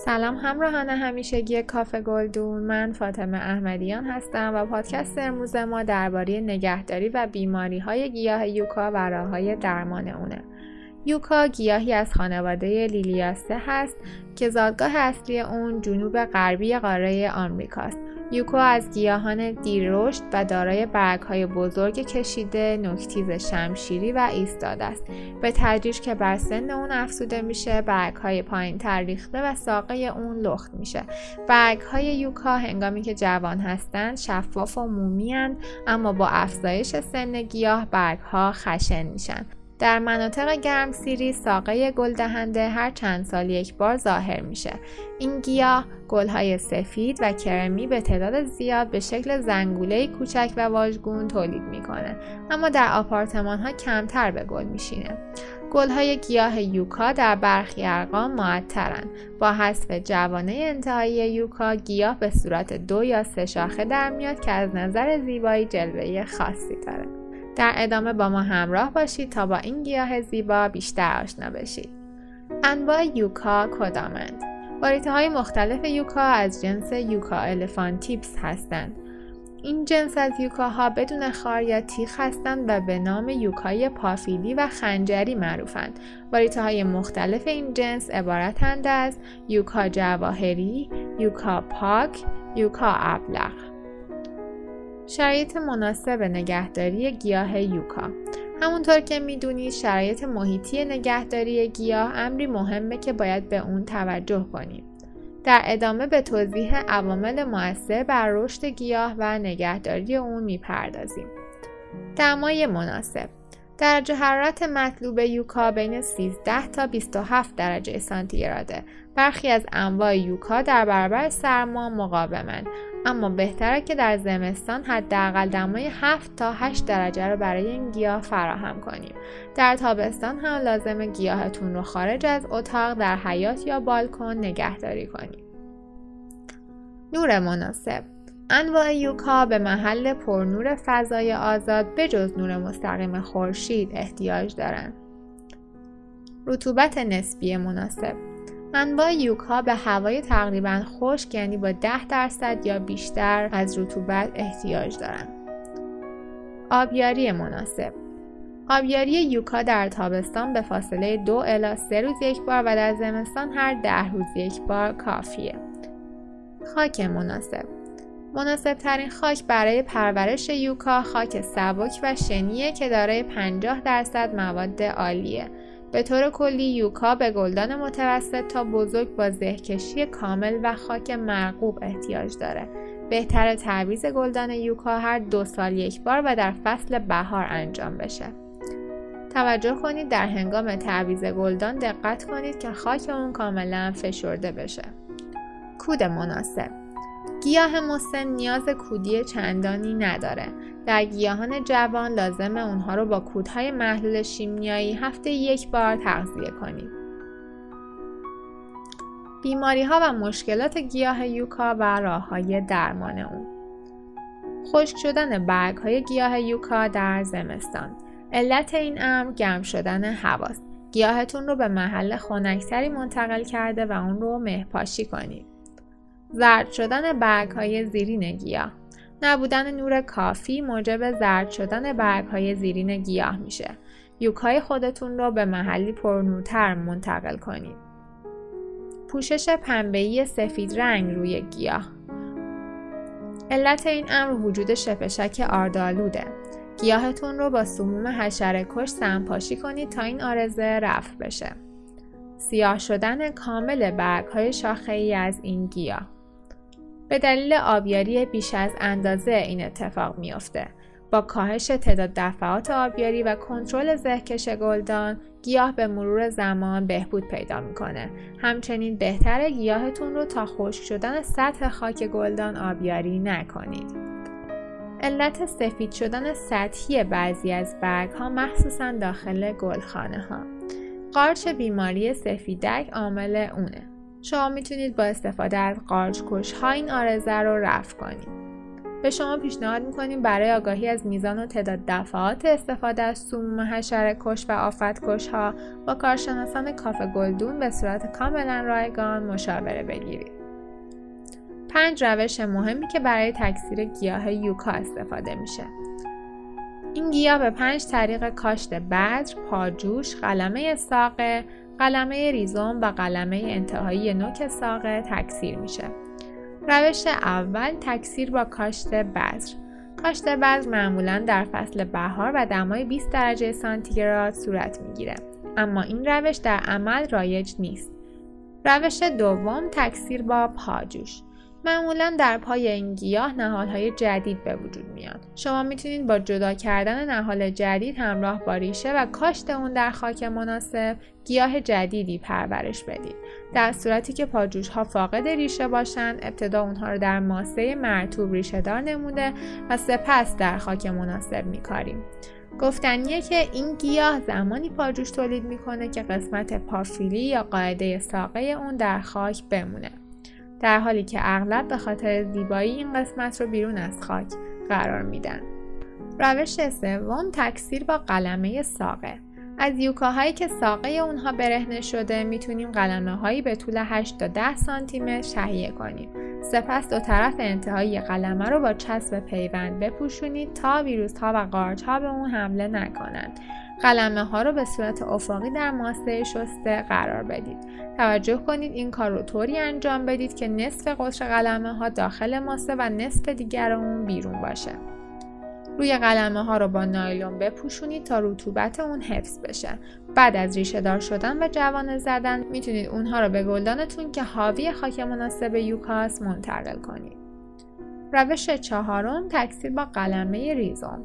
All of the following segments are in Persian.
سلام همراهان همیشگی کافه گلدون. من فاطمه احمدیان هستم و پادکست امروز ما درباره نگهداری و بیماری های گیاه یوکا و راه های درمان اونه. یوکا گیاهی از خانواده لیلیاسته هست که زادگاه اصلی اون جنوب غربی قاره آمریکاست. یوکو از گیاهان دیر رشد و دارای برگهای بزرگ کشیده نکتیز شمشیری و ایستاده است. به تدریج که بر سن اون افزوده میشه برگهای پایین تر ریخته و ساقه اون لخت میشه. برگهای یوکا هنگامی که جوان هستند شفاف و مومی اما با افزایش سن گیاه برگها خشن میشن. در مناطق گرمسیری ساقه گل دهنده هر چند سال یک بار ظاهر میشه. این گیاه گلهای سفید و کرمی به تعداد زیاد به شکل زنگوله کوچک و واژگون تولید می‌کنه اما در آپارتمان ها کمتر به گل میشینه. گلهای گیاه یوکا در برخی ارقام معطرن با حذف جوانه انتهایی یوکا گیاه به صورت دو یا سه شاخه در میاد که از نظر زیبایی جلوه خاصی داره در ادامه با ما همراه باشید تا با این گیاه زیبا بیشتر آشنا بشید. انواع یوکا کدامند؟ واریته های مختلف یوکا از جنس یوکا الفانتیپس هستند. این جنس از یوکاها بدون خار یا تیخ هستند و به نام یوکای پافیلی و خنجری معروفند. واریته های مختلف این جنس عبارتند از یوکا جواهری، یوکا پاک، یوکا ابلغ. شرایط مناسب نگهداری گیاه یوکا همونطور که می‌دونید شرایط محیطی نگهداری گیاه امری مهمه که باید به اون توجه کنیم. در ادامه به توضیح عوامل مؤثر بر رشد گیاه و نگهداری اون می‌پردازیم. دمای مناسب درجه حرارت مطلوب یوکا بین 13 تا 27 درجه سانتیگراده. برخی از انواع یوکا در برابر سرما مقاومند اما بهتره که در زمستان حداقل دمای 7 تا 8 درجه رو برای این گیاه فراهم کنیم. در تابستان هم لازم گیاهتون رو خارج از اتاق در حیات یا بالکن نگهداری کنیم. نور مناسب انواع یوکا به محل پرنور فضای آزاد بجز نور مستقیم خورشید احتیاج دارند. رطوبت نسبی مناسب انواع یوکا به هوای تقریبا خشک یعنی با 10 درصد یا بیشتر از رطوبت احتیاج دارند. آبیاری مناسب آبیاری یوکا در تابستان به فاصله دو الی سه روز یک بار و در زمستان هر ده روز یک بار کافیه. خاک مناسب مناسب ترین خاک برای پرورش یوکا خاک سبک و شنیه که دارای 50 درصد مواد عالیه. به طور کلی یوکا به گلدان متوسط تا بزرگ با زهکشی کامل و خاک مرغوب احتیاج داره. بهتر تعویز گلدان یوکا هر دو سال یک بار و در فصل بهار انجام بشه. توجه کنید در هنگام تعویز گلدان دقت کنید که خاک اون کاملا فشرده بشه. کود مناسب گیاه مسن نیاز کودی چندانی نداره. در گیاهان جوان لازم اونها رو با کودهای محلول شیمیایی هفته یک بار تغذیه کنید. بیماری ها و مشکلات گیاه یوکا و راه های درمان اون خشک شدن برگ های گیاه یوکا در زمستان علت این امر گرم شدن هواست گیاهتون رو به محل خنکتری منتقل کرده و اون رو مهپاشی کنید زرد شدن برگ های زیرین گیاه نبودن نور کافی موجب زرد شدن برگ های زیرین گیاه میشه. یوکای خودتون رو به محلی پرنورتر منتقل کنید. پوشش پنبه‌ای سفید رنگ روی گیاه علت این امر وجود شپشک آردالوده. گیاهتون رو با سموم حشره کش سمپاشی کنید تا این آرزه رفع بشه. سیاه شدن کامل برگ های شاخه ای از این گیاه به دلیل آبیاری بیش از اندازه این اتفاق میافته. با کاهش تعداد دفعات آبیاری و کنترل زهکش گلدان گیاه به مرور زمان بهبود پیدا می‌کنه. همچنین بهتره گیاهتون رو تا خشک شدن سطح خاک گلدان آبیاری نکنید. علت سفید شدن سطحی بعضی از برگ ها مخصوصا داخل گلخانه ها قارچ بیماری سفیدک عامل اونه. شما می‌تونید با استفاده از قارچ کش ها این آرزه رو رفع کنید. به شما پیشنهاد می‌کنیم برای آگاهی از میزان و تعداد دفعات استفاده از سموم حشره کش و آفت کش ها با کارشناسان کافه گلدون به صورت کاملا رایگان مشاوره بگیرید. پنج روش مهمی که برای تکثیر گیاه یوکا استفاده میشه. این گیاه به پنج طریق کاشت بذر، پاجوش، قلمه ساقه، قلمه ریزوم و قلمه انتهایی نوک ساقه تکثیر میشه. روش اول تکثیر با کاشت بذر. کاشت بذر معمولا در فصل بهار و دمای 20 درجه سانتیگراد صورت می‌گیره. اما این روش در عمل رایج نیست. روش دوم تکثیر با پاجوش معمولا در پای این گیاه نهالهای جدید به وجود میاد. شما می‌تونید با جدا کردن نهال جدید همراه با ریشه و کاشت اون در خاک مناسب گیاه جدیدی پرورش بدید. در صورتی که پاجوش ها فاقد ریشه باشند، ابتدا اونها رو در ماسه مرتوب ریشه دار نموده و سپس در خاک مناسب میکاریم. گفتنیه که این گیاه زمانی پاجوش تولید می‌کنه که قسمت پافیلی یا قاعده ساقه اون در خاک بمونه. در حالی که اغلب به خاطر زیبایی این قسمت رو بیرون از خاک قرار میدن. روش سوم تکثیر با قلمه ساقه از یوکاهایی که ساقه اونها برهنه شده می‌تونیم قلمه هایی به طول 8 تا 10 سانتی متر تهیه کنیم. سپس دو طرف انتهایی قلمه رو با چسب پیوند بپوشونید تا ویروس ها و قارچ ها به اون حمله نکنند. قلمه ها رو به صورت افقی در ماسه شسته قرار بدید. توجه کنید این کار رو طوری انجام بدید که نصف قطر قلمه ها داخل ماسه و نصف دیگر اون بیرون باشه. روی قلمه ها رو با نایلون بپوشونید تا رطوبت اون حفظ بشه. بعد از ریشه دار شدن و جوانه زدن می‌تونید اونها رو به گلدانتون که حاوی خاک مناسب یوکاس منتقل کنید. روش چهارم تکثیر با قلمه ریزوم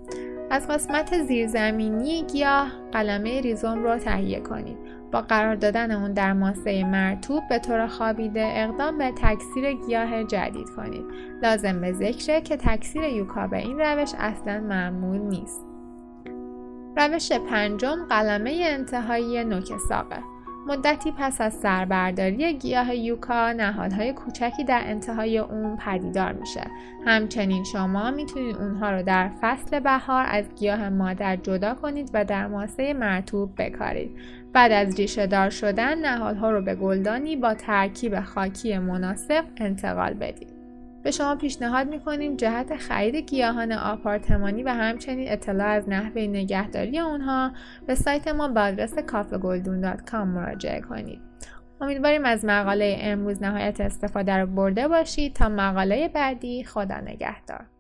از قسمت زیرزمینی گیاه قلمه ریزوم رو تهیه کنید. با قرار دادن اون در ماسه مرتوب به طور خوابیده اقدام به تکثیر گیاه جدید کنید. لازم به ذکره که تکثیر یوکا به این روش اصلا معمول نیست. روش پنجم قلمه انتهایی نوک ساقه مدتی پس از سربرداری گیاه یوکا نهادهای کوچکی در انتهای اون پدیدار میشه. همچنین شما می‌تونید اونها رو در فصل بهار از گیاه مادر جدا کنید و در ماسه مرتوب بکارید. بعد از ریشه دار شدن نهالها رو به گلدانی با ترکیب خاکی مناسب انتقال بدید. به شما پیشنهاد می‌کنیم جهت خرید گیاهان آپارتمانی و همچنین اطلاع از نحوه نگهداری اونها به سایت ما به آدرس کافگلدون.com مراجعه کنید. امیدواریم از مقاله امروز نهایت استفاده رو برده باشید تا مقاله بعدی خدا نگهدار.